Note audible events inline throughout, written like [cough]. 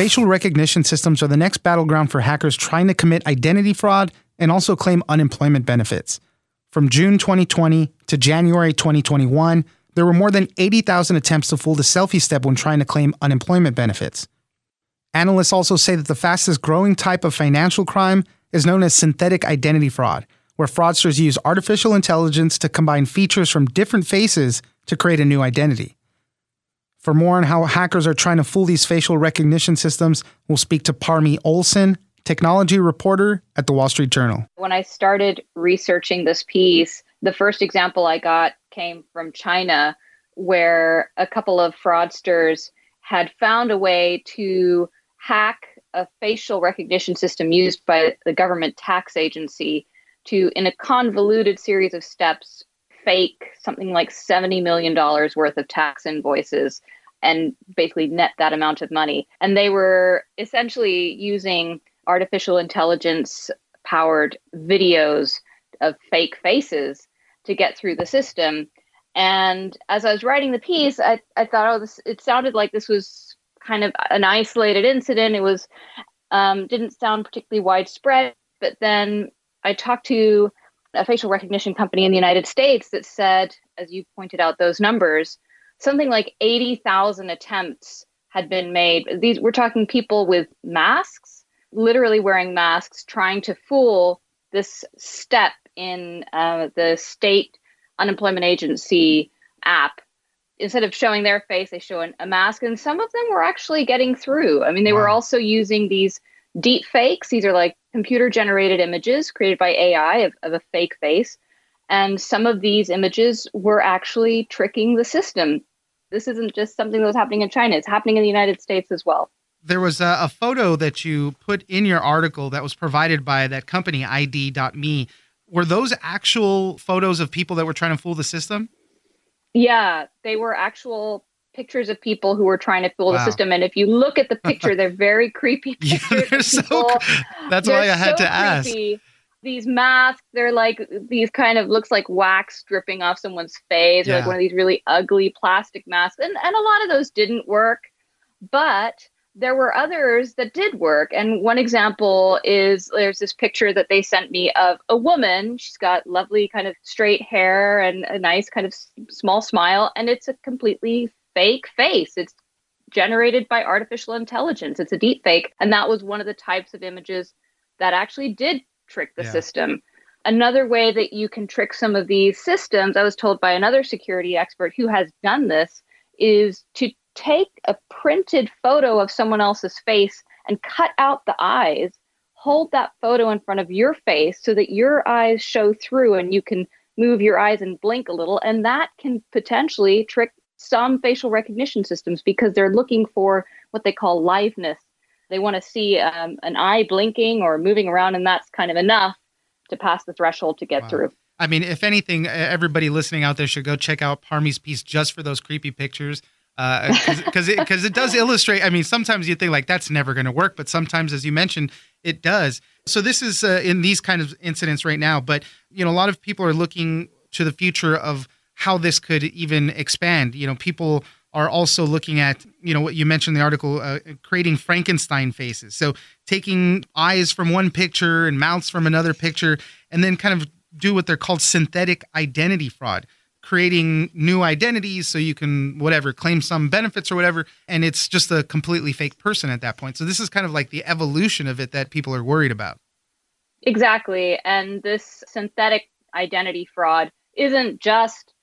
Facial recognition systems are the next battleground for hackers trying to commit identity fraud and also claim unemployment benefits. From June 2020 to January 2021, there were more than 80,000 attempts to fool the selfie step when trying to claim unemployment benefits. Analysts also say that the fastest growing type of financial crime is known as synthetic identity fraud, where fraudsters use artificial intelligence to combine features from different faces to create a new identity. For more on how hackers are trying to fool these facial recognition systems, we'll speak to Parmy Olson, technology reporter at the Wall Street Journal. When I started researching this piece, the first example I got came from China, where a couple of fraudsters had found a way to hack a facial recognition system used by the government tax agency to, in a convoluted series of steps, fake something like $70 million worth of tax invoices and basically net that amount of money. And they were essentially using artificial intelligence powered videos of fake faces to get through the system. And as I was writing the piece, I, I thought, oh, this it sounded like this was kind of an isolated incident. It was um, didn't sound particularly widespread. But then I talked to a facial recognition company in the United States that said, as you pointed out, those numbers, something like 80,000 attempts had been made. These we're talking people with masks, literally wearing masks, trying to fool this step in uh, the state unemployment agency app. Instead of showing their face, they show an, a mask, and some of them were actually getting through. I mean, they wow. were also using these deep fakes. These are like computer generated images created by AI of, of a fake face. And some of these images were actually tricking the system. This isn't just something that was happening in China, it's happening in the United States as well. There was a, a photo that you put in your article that was provided by that company, ID.me. Were those actual photos of people that were trying to fool the system? Yeah, they were actual pictures of people who were trying to fool wow. the system. And if you look at the [laughs] picture, they're very creepy [laughs] pictures. Yeah, so, that's why I had so to ask. Creepy. These masks, they're like these kind of looks like wax dripping off someone's face, yeah. or like one of these really ugly plastic masks. And and a lot of those didn't work, but there were others that did work. And one example is there's this picture that they sent me of a woman. She's got lovely kind of straight hair and a nice kind of small smile, and it's a completely fake face. It's generated by artificial intelligence. It's a deep fake. And that was one of the types of images that actually did trick the yeah. system. Another way that you can trick some of these systems, I was told by another security expert who has done this, is to take a printed photo of someone else's face and cut out the eyes, hold that photo in front of your face so that your eyes show through and you can move your eyes and blink a little. And that can potentially trick some facial recognition systems because they're looking for what they call liveness. They want to see um, an eye blinking or moving around, and that's kind of enough to pass the threshold to get wow. through. I mean, if anything, everybody listening out there should go check out Parmy's piece just for those creepy pictures. Because uh, it, cause it does illustrate. I mean, sometimes you think like that's never going to work, but sometimes, as you mentioned, it does. So this is uh, in these kind of incidents right now. But you know, a lot of people are looking to the future of how this could even expand. You know, people are also looking at, you know, what you mentioned in the article, uh, creating Frankenstein faces. So taking eyes from one picture and mouths from another picture, and then kind of do what they're called synthetic identity fraud, creating new identities so you can, whatever, claim some benefits or whatever. And it's just a completely fake person at that point. So this is kind of like the evolution of it that people are worried about. Exactly. And this synthetic identity fraud isn't just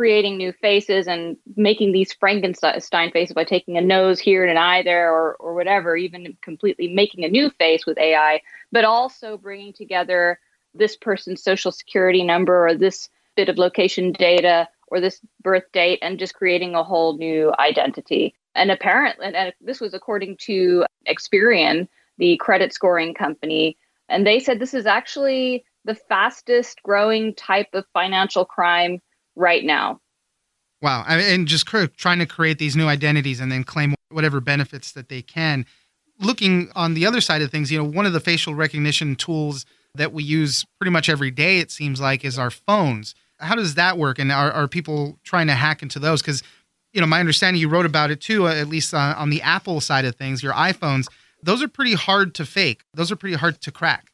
creating new faces and making these Frankenstein faces by taking a nose here and an eye there or, or whatever, even completely making a new face with AI, but also bringing together this person's social security number or this bit of location data or this birth date and just creating a whole new identity. And apparently, and this was according to Experian, the credit scoring company, And they said this is actually the fastest growing type of financial crime right now. Wow. And just trying to create these new identities and then claim whatever benefits that they can. Looking on the other side of things, you know, one of the facial recognition tools that we use pretty much every day, it seems like, is our phones. How does that work? And are, are people trying to hack into those? Because, you know, my understanding, you wrote about it too, uh, at least on, on the Apple side of things, your iPhones, those are pretty hard to fake. Those are pretty hard to crack.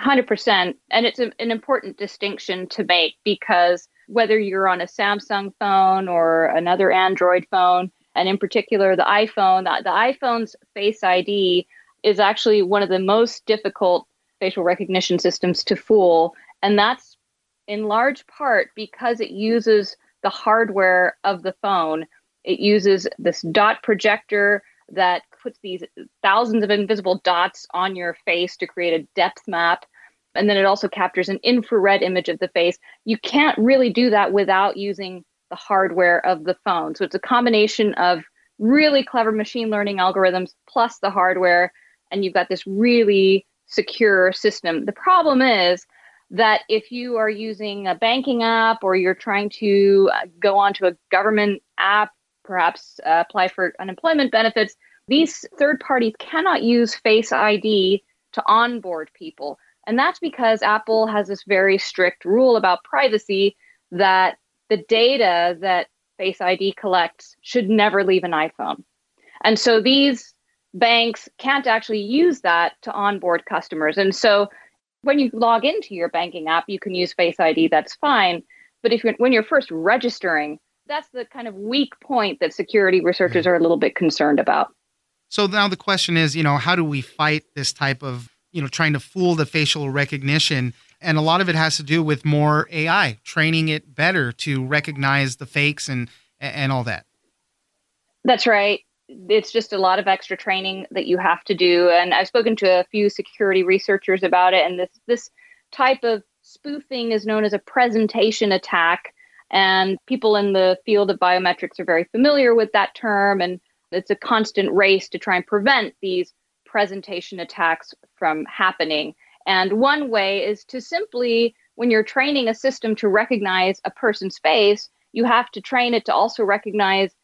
100%. And it's a, an important distinction to make because whether you're on a Samsung phone or another Android phone, and in particular the iPhone, the, the iPhone's Face ID is actually one of the most difficult facial recognition systems to fool. And that's in large part because it uses the hardware of the phone. It uses this dot projector that puts these thousands of invisible dots on your face to create a depth map. And then it also captures an infrared image of the face. You can't really do that without using the hardware of the phone. So it's a combination of really clever machine learning algorithms plus the hardware. And you've got this really secure system. The problem is that if you are using a banking app or you're trying to uh, go onto a government app, perhaps uh, apply for unemployment benefits, these third parties cannot use Face ID to onboard people. And that's because Apple has this very strict rule about privacy that the data that Face ID collects should never leave an iPhone. And so these banks can't actually use that to onboard customers. And so when you log into your banking app, you can use Face ID, that's fine. But if you're, when you're first registering, that's the kind of weak point that security researchers mm-hmm. are a little bit concerned about. So now the question is, you know, how do we fight this type of, you know, trying to fool the facial recognition? And a lot of it has to do with more AI, training it better to recognize the fakes and and all that. That's right. It's just a lot of extra training that you have to do. And i've spoken to a few security researchers about it. And this this type of spoofing is known as a presentation attack. And people in the field of biometrics are very familiar with that term. And it's a constant race to try and prevent these presentation attacks from happening and one way is to simply when you're training a system to recognize a person's face you have to train it to also recognize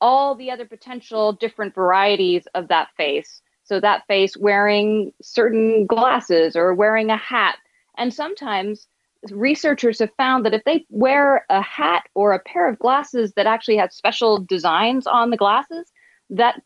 all the other potential different varieties of that face. So that face wearing certain glasses or wearing a hat. And sometimes researchers have found that if they wear a hat or a pair of glasses that actually have special designs on the glasses, that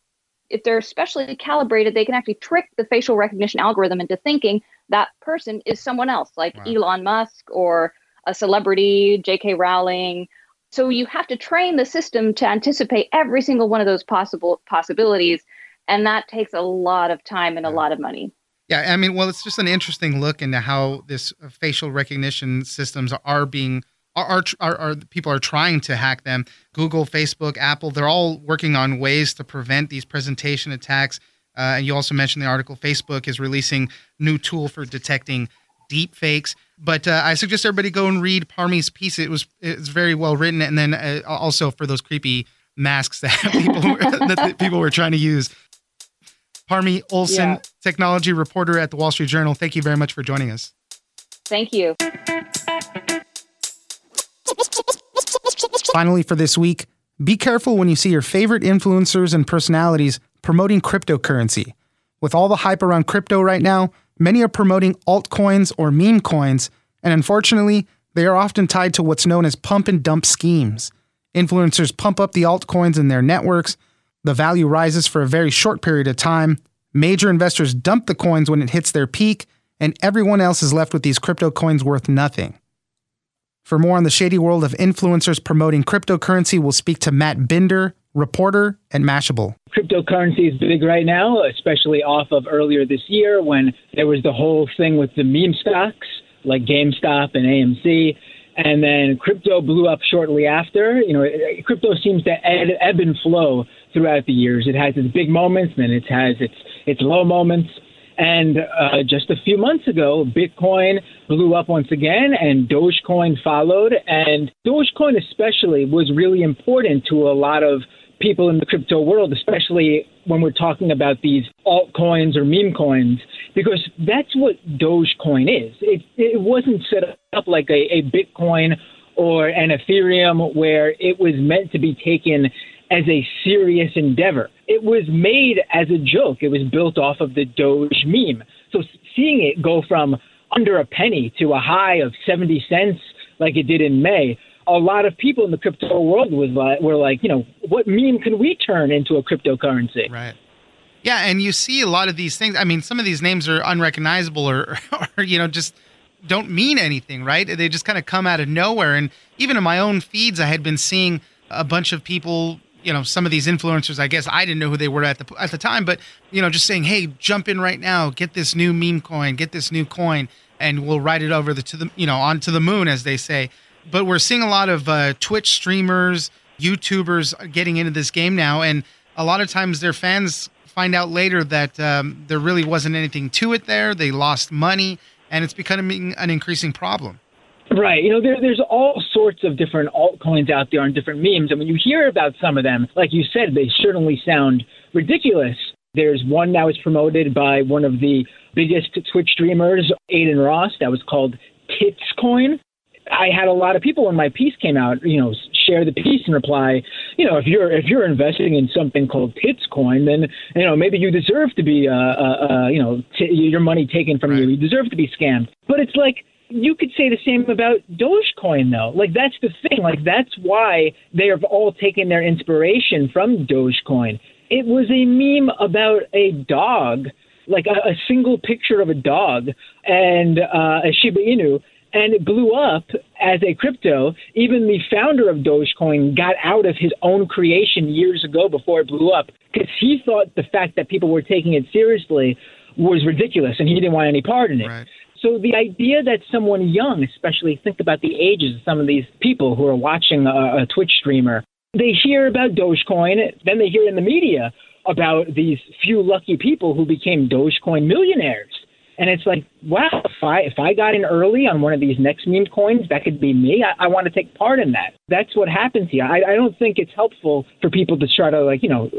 if they're specially calibrated, they can actually trick the facial recognition algorithm into thinking that person is someone else, like wow. Elon Musk or a celebrity, J.K. Rowling, so you have to train the system to anticipate every single one of those possible possibilities. And that takes a lot of time and a lot of money. Yeah, I mean, well, it's just an interesting look into how this uh, facial recognition systems are being are, are, are, people are trying to hack them. Google, Facebook, Apple, they're all working on ways to prevent these presentation attacks. Uh, and you also mentioned the article Facebook is releasing new tool for detecting deep fakes. But uh, I suggest everybody go and read Parmy's piece. It was it's very well written, and then uh, also for those creepy masks [laughs] that people were, [laughs] that people were trying to use. Parmy Olson, yeah. technology reporter at the Wall Street Journal. Thank you very much for joining us. Thank you. Finally, for this week, be careful when you see your favorite influencers and personalities promoting cryptocurrency. With all the hype around crypto right now, Many are promoting altcoins or meme coins, and unfortunately, they are often tied to what's known as pump and dump schemes. Influencers pump up the altcoins in their networks, the value rises for a very short period of time, major investors dump the coins when it hits their peak, and everyone else is left with these crypto coins worth nothing. For more on the shady world of influencers promoting cryptocurrency, we'll speak to Matt Binder, reporter at Mashable. Cryptocurrency is big right now, especially off of earlier this year when there was the whole thing with the meme stocks like GameStop and AMC. And then crypto blew up shortly after. You know, crypto seems to ebb and flow throughout the years. It has its big moments, and then it has its its low moments. And uh, just a few months ago, Bitcoin blew up once again, and Dogecoin followed. And Dogecoin, especially, was really important to a lot of people in the crypto world, especially when we're talking about these altcoins or meme coins, because that's what Dogecoin is. It, it wasn't set up like a, a Bitcoin or an Ethereum where it was meant to be taken as a serious endeavor. It was made as a joke. It was built off of the Doge meme. So seeing it go from under a penny to a high of 70 cents like it did in May, a lot of people in the crypto world was like, were like, you know, what meme can we turn into a cryptocurrency? Right. Yeah, and you see a lot of these things. I mean, some of these names are unrecognizable or, [laughs] or you know, just don't mean anything, right? They just kind of come out of nowhere. And even in my own feeds, I had been seeing a bunch of people, you know, some of these influencers. I guess I didn't know who they were at the at the time, but you know, just saying, "Hey, jump in right now, get this new meme coin, get this new coin, and we'll ride it over the to the you know onto the moon," as they say. But we're seeing a lot of uh, Twitch streamers, YouTubers getting into this game now, and a lot of times their fans find out later that um, there really wasn't anything to it there. They lost money and it's becoming an increasing problem. Right. You know, there, there's all sorts of different altcoins out there and different memes. And when you hear about some of them, like you said, they certainly sound ridiculous. There's one that was promoted by one of the biggest Twitch streamers, Adin Ross, that was called Titscoin. I had a lot of people when my piece came out, you know, share the piece and reply, you know, if you're if you're investing in something called Titscoin, then you know maybe you deserve to be, uh, uh, uh you know, t- your money taken from right. you. You deserve to be scammed. But it's like you could say the same about Dogecoin, though. Like that's the thing. Like that's why they have all taken their inspiration from Dogecoin. It was a meme about a dog, like a, a single picture of a dog and uh, a Shiba Inu and it blew up as a crypto. Even the founder of Dogecoin got out of his own creation years ago before it blew up because he thought the fact that people were taking it seriously was ridiculous and he didn't want any part in it. Right. So the idea that someone young, especially think about the ages of some of these people who are watching a, a Twitch streamer, they hear about Dogecoin, then they hear in the media about these few lucky people who became Dogecoin millionaires and it's like, wow, if I if I got in early on one of these next meme coins, that could be me. I, I want to take part in that. That's what happens here. I, I don't think it's helpful for people to try to like you know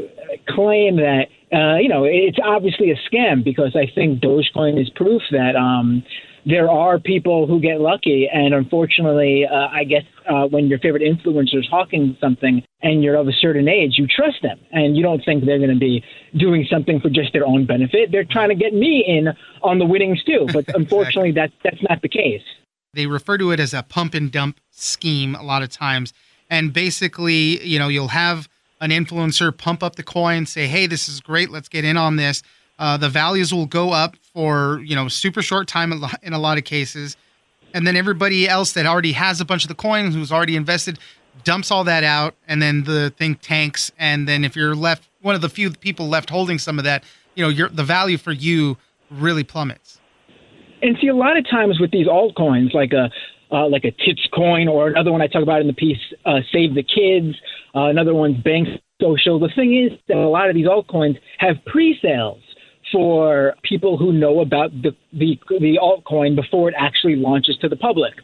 claim that uh, you know it's obviously a scam because I think Dogecoin is proof that um, there are people who get lucky, and unfortunately, uh, I guess uh, when your favorite influencer is hawking something and you're of a certain age, you trust them, and you don't think they're going to be doing something for just their own benefit. They're trying to get me in on the winnings too, but [laughs] unfortunately, exactly. that's that's not the case. They refer to it as a pump and dump scheme a lot of times, and basically, you know, you'll have an influencer pump up the coin, say, "Hey, this is great, let's get in on this." Uh, the values will go up for you know super short time in a lot of cases, and then everybody else that already has a bunch of the coins, who's already invested, dumps all that out, and then the thing tanks. And then if you're left, one of the few people left holding some of that, you know, your the value for you really plummets. And see, a lot of times with these altcoins, like a uh, like a Tits coin or another one I talk about in the piece, uh, Save the Kids. Uh, another one's Bank Social. The thing is that a lot of these altcoins have pre-sales for people who know about the, the, the altcoin before it actually launches to the public.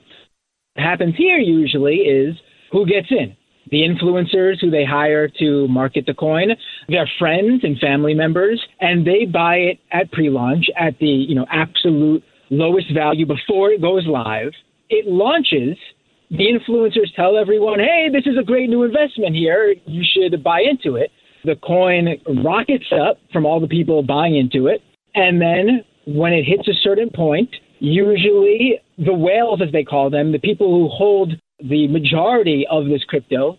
What happens here usually is who gets in? The influencers who they hire to market the coin, their friends and family members, and they buy it at pre-launch at the you know absolute lowest value before it goes live. It launches. The influencers tell everyone, "Hey, this is a great new investment here. You should buy into it." the coin rockets up from all the people buying into it. And then when it hits a certain point, usually the whales, as they call them, the people who hold the majority of this crypto,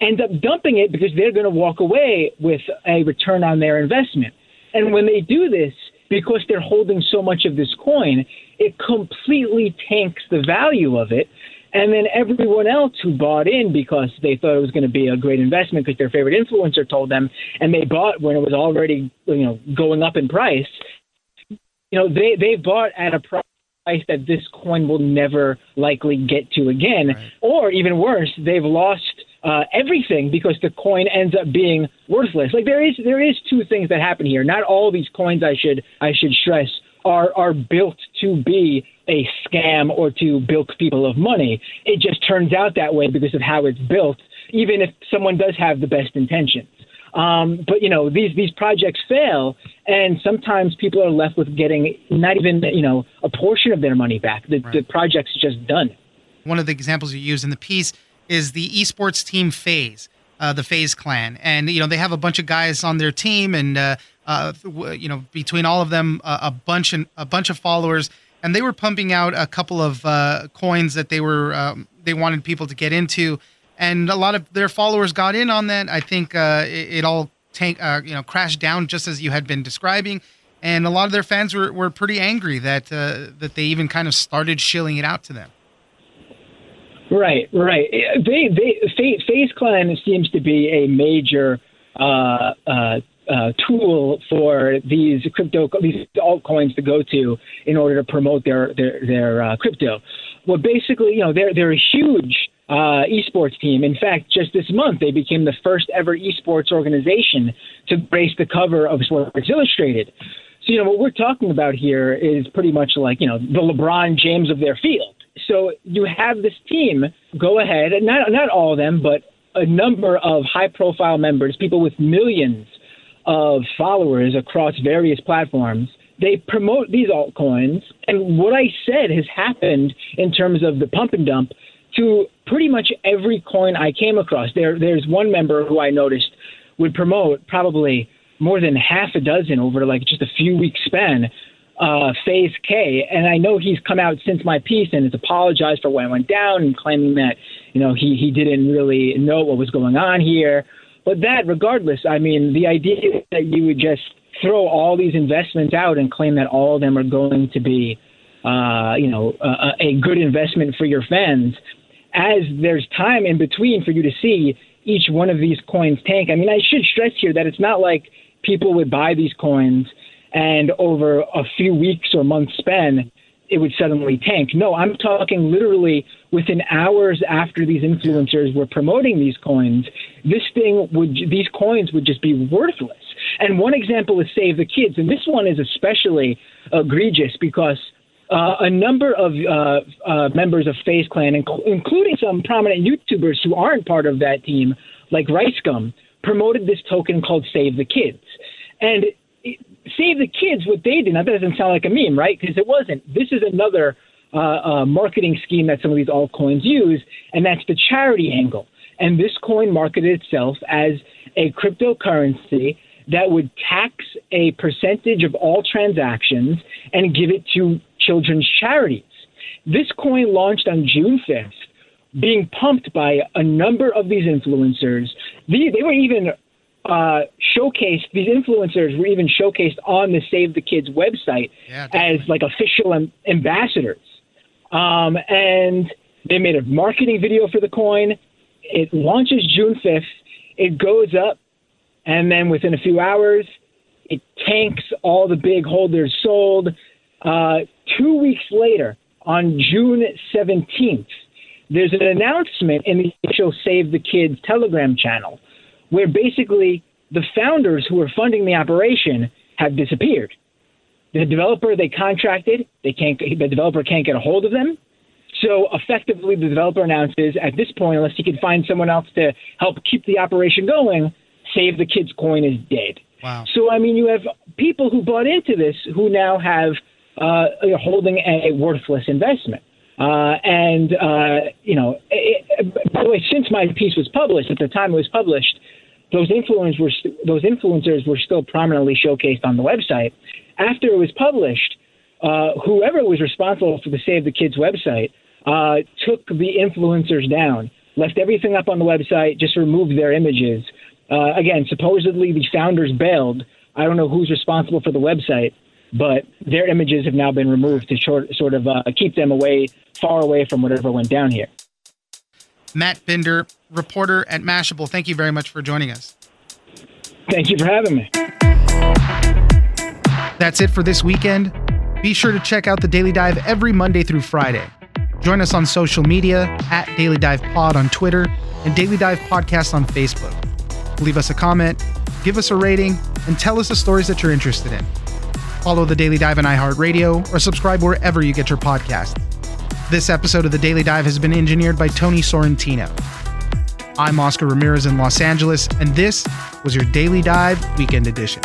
end up dumping it because they're going to walk away with a return on their investment. And when they do this, because they're holding so much of this coin, it completely tanks the value of it and then everyone else who bought in because they thought it was going to be a great investment because their favorite influencer told them, and they bought when it was already you know going up in price. You know they they bought at a price that this coin will never likely get to again, right. or even worse, they've lost uh, everything because the coin ends up being worthless. Like there is there is two things that happen here. Not all these coins I should I should stress are are built to be a scam or to bilk people of money. It just turns out that way because of how it's built. even if someone does have the best intentions. Um, but you know these these projects fail, and sometimes people are left with getting not even you know a portion of their money back. The, right. the project's just done. One of the examples you use in the piece is the esports team FaZe, uh, the FaZe Clan, and you know they have a bunch of guys on their team, and uh, uh, you know between all of them, a bunch and a bunch of followers, and they were pumping out a couple of uh, coins that they were um, they wanted people to get into and a lot of their followers got in on that. I think uh, it, it, all tank, uh, you know, crashed down just as you had been describing, and a lot of their fans were, were pretty angry that uh, that they even kind of started shilling it out to them. Right, right. They, they, FaZe Clan seems to be a major uh, uh, uh, tool for these crypto these altcoins to go to in order to promote their their their uh, crypto. Well, basically, you know, they're they're a huge uh, esports team. In fact, just this month, they became the first ever esports organization to grace the cover of Sports Illustrated. So, you know, what we're talking about here is pretty much like, you know, the LeBron James of their field. So you have this team go ahead, not, not all of them, but a number of high profile members, people with millions of followers across various platforms. They promote these altcoins. And what I said has happened in terms of the pump and dump to pretty much every coin I came across. There, there's one member who I noticed would promote probably more than half a dozen over like just a few weeks span. Uh, FaZe Kay, and I know he's come out since my piece and has apologized for I went down and claiming that you know he he didn't really know what was going on here. But that, regardless, I mean, the idea that you would just throw all these investments out and claim that all of them are going to be, uh, you know, a, a good investment for your fans as there's time in between for you to see each one of these coins tank. I mean, I should stress here that it's not like people would buy these coins and over a few weeks or months span, it would suddenly tank. No, I'm talking literally within hours after these influencers were promoting these coins, this thing would, these coins would just be worthless. And one example is Save the Kids, and this one is especially egregious because uh, a number of uh, uh, members of FaZe Clan, inc- including some prominent YouTubers who aren't part of that team, like RiceGum, promoted this token called Save the Kids. And Save the Kids, what they did, now that doesn't sound like a meme, right? Because it wasn't. This is another uh, uh, marketing scheme that some of these altcoins use, and that's the charity angle. And this coin marketed itself as a cryptocurrency that would tax a percentage of all transactions and give it to children's charities. This coin launched on June 5th, being pumped by a number of these influencers. They, they were even uh, showcased, these influencers were even showcased on the Save the Kids website yeah, as like official am- ambassadors. Um, and they made a marketing video for the coin. It launches June 5th. It goes up, and then within a few hours, it tanks. All the big holders sold. Uh, two weeks later, on June 17th, there's an announcement in the official Save the Kids Telegram channel where basically the founders who were funding the operation have disappeared. The developer they contracted, they can't, the developer can't get a hold of them. So effectively, the developer announces at this point, unless he can find someone else to help keep the operation going, Save the Kids coin is dead. Wow. So I mean, you have people who bought into this who now have uh, holding a worthless investment. Uh, and uh, you know, it, by the way, since my piece was published, at the time it was published, those influencers were those influencers were still prominently showcased on the website. After it was published, uh, whoever was responsible for the Save the Kids website uh, took the influencers down, left everything up on the website, just removed their images. Uh, again, supposedly the founders bailed. I don't know who's responsible for the website, but their images have now been removed to short, sort of uh, keep them away, far away from whatever went down here. Matt Binder, reporter at Mashable, thank you very much for joining us. Thank you for having me. That's it for this weekend. Be sure to check out the Daily Dive every Monday through Friday. Join us on social media at Daily Dive Pod on Twitter and Daily Dive Podcast on Facebook. Leave us a comment, give us a rating, and tell us the stories that you're interested in follow the Daily Dive on iHeartRadio, or subscribe wherever you get your podcast. This episode of the Daily Dive has been engineered by Tony Sorrentino. I'm Oscar Ramirez in Los Angeles, and this was your Daily Dive Weekend Edition.